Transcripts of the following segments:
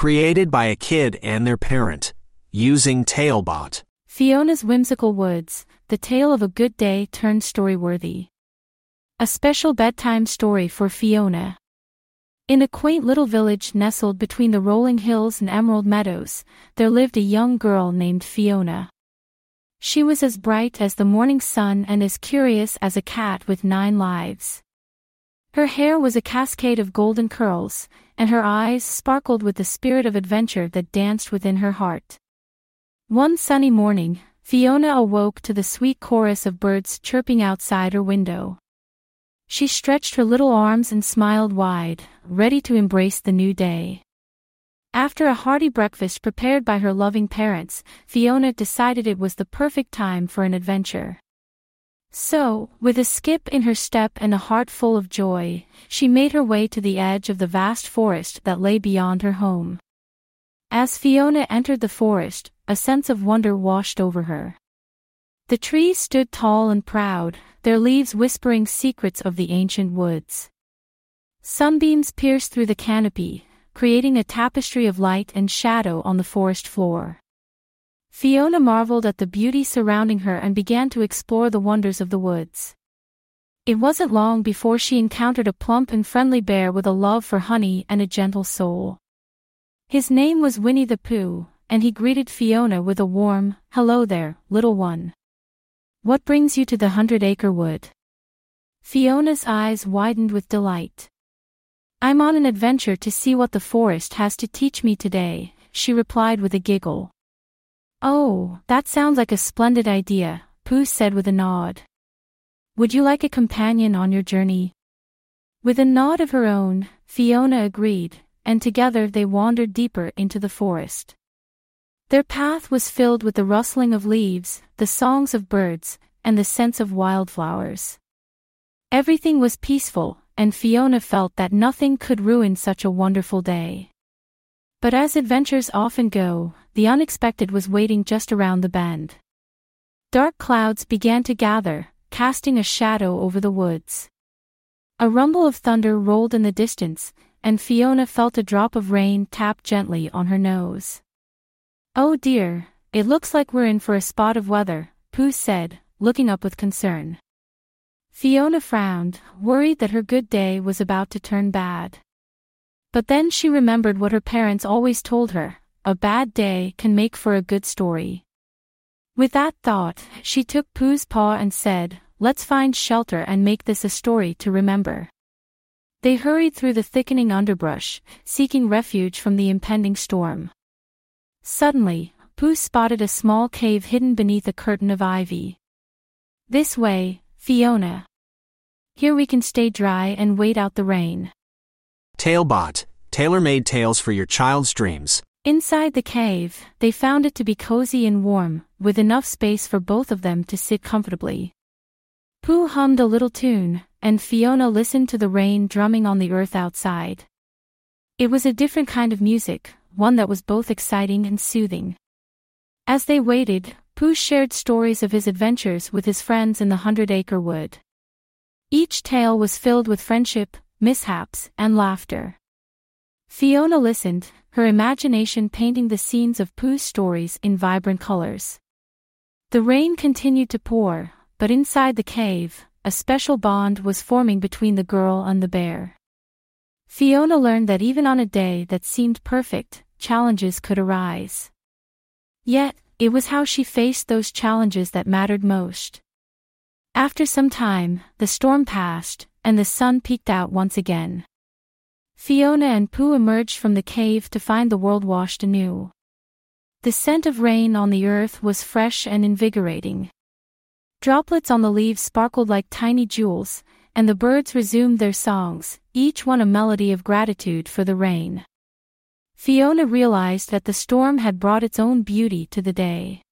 Created by a kid and their parent. Using Talebot. Fiona's Whimsical Woods, the tale of a good day turned story-worthy. A special bedtime story for Fiona. In a quaint little village nestled between the rolling hills and emerald meadows, there lived a young girl named Fiona. She was as bright as the morning sun and as curious as a cat with nine lives. Her hair was a cascade of golden curls, and her eyes sparkled with the spirit of adventure that danced within her heart. One sunny morning, Fiona awoke to the sweet chorus of birds chirping outside her window. She stretched her little arms and smiled wide, ready to embrace the new day. After a hearty breakfast prepared by her loving parents, Fiona decided it was the perfect time for an adventure. So, with a skip in her step and a heart full of joy, she made her way to the edge of the vast forest that lay beyond her home. As Fiona entered the forest, a sense of wonder washed over her. The trees stood tall and proud, their leaves whispering secrets of the ancient woods. Sunbeams pierced through the canopy, creating a tapestry of light and shadow on the forest floor. Fiona marveled at the beauty surrounding her and began to explore the wonders of the woods. It wasn't long before she encountered a plump and friendly bear with a love for honey and a gentle soul. His name was Winnie the Pooh, and he greeted Fiona with a warm, hello there, little one. What brings you to the Hundred Acre Wood? Fiona's eyes widened with delight. I'm on an adventure to see what the forest has to teach me today, she replied with a giggle. Oh, that sounds like a splendid idea, Pooh said with a nod. Would you like a companion on your journey? With a nod of her own, Fiona agreed, and together they wandered deeper into the forest. Their path was filled with the rustling of leaves, the songs of birds, and the scents of wildflowers. Everything was peaceful, and Fiona felt that nothing could ruin such a wonderful day. But as adventures often go, the unexpected was waiting just around the bend. Dark clouds began to gather, casting a shadow over the woods. A rumble of thunder rolled in the distance, and Fiona felt a drop of rain tap gently on her nose. Oh dear, it looks like we're in for a spot of weather, Pooh said, looking up with concern. Fiona frowned, worried that her good day was about to turn bad. But then she remembered what her parents always told her, a bad day can make for a good story. With that thought, she took Pooh's paw and said, let's find shelter and make this a story to remember. They hurried through the thickening underbrush, seeking refuge from the impending storm. Suddenly, Pooh spotted a small cave hidden beneath a curtain of ivy. This way, Fiona. Here we can stay dry and wait out the rain. Talebot, tailor-made tales for your child's dreams. Inside the cave, they found it to be cozy and warm, with enough space for both of them to sit comfortably. Pooh hummed a little tune, and Fiona listened to the rain drumming on the earth outside. It was a different kind of music, one that was both exciting and soothing. As they waited, Pooh shared stories of his adventures with his friends in the Hundred Acre Wood. Each tale was filled with friendship, mishaps, and laughter. Fiona listened, her imagination painting the scenes of Pooh's stories in vibrant colors. The rain continued to pour, but inside the cave, a special bond was forming between the girl and the bear. Fiona learned that even on a day that seemed perfect, challenges could arise. Yet, it was how she faced those challenges that mattered most. After some time, the storm passed, and the sun peeked out once again. Fiona and Pooh emerged from the cave to find the world washed anew. The scent of rain on the earth was fresh and invigorating. Droplets on the leaves sparkled like tiny jewels, and the birds resumed their songs, each one a melody of gratitude for the rain. Fiona realized that the storm had brought its own beauty to the day.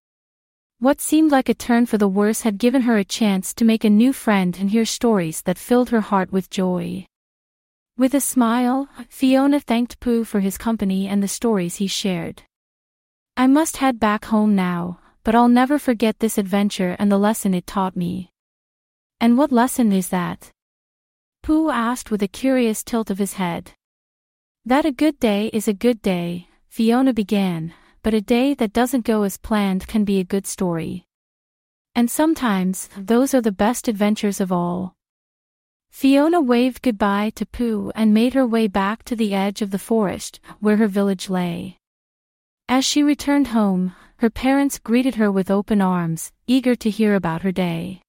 What seemed like a turn for the worse had given her a chance to make a new friend and hear stories that filled her heart with joy. With a smile, Fiona thanked Pooh for his company and the stories he shared. I must head back home now, but I'll never forget this adventure and the lesson it taught me. And what lesson is that? Pooh asked with a curious tilt of his head. That a good day is a good day, Fiona began, but a day that doesn't go as planned can be a good story. And sometimes, those are the best adventures of all. Fiona waved goodbye to Pooh and made her way back to the edge of the forest, where her village lay. As she returned home, her parents greeted her with open arms, eager to hear about her day.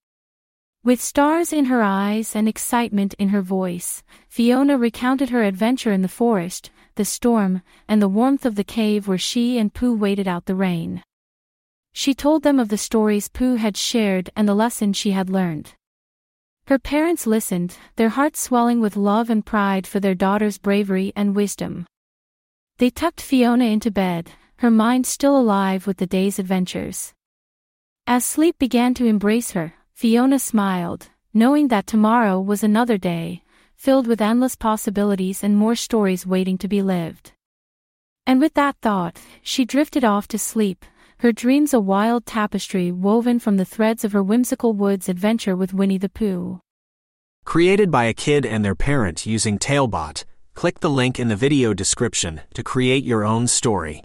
With stars in her eyes and excitement in her voice, Fiona recounted her adventure in the forest, the storm, and the warmth of the cave where she and Pooh waited out the rain. She told them of the stories Pooh had shared and the lesson she had learned. Her parents listened, their hearts swelling with love and pride for their daughter's bravery and wisdom. They tucked Fiona into bed, her mind still alive with the day's adventures. As sleep began to embrace her, Fiona smiled, knowing that tomorrow was another day, filled with endless possibilities and more stories waiting to be lived. And with that thought, she drifted off to sleep, her dreams a wild tapestry woven from the threads of her whimsical woods adventure with Winnie the Pooh. Created by a kid and their parent using Talebot, click the link in the video description to create your own story.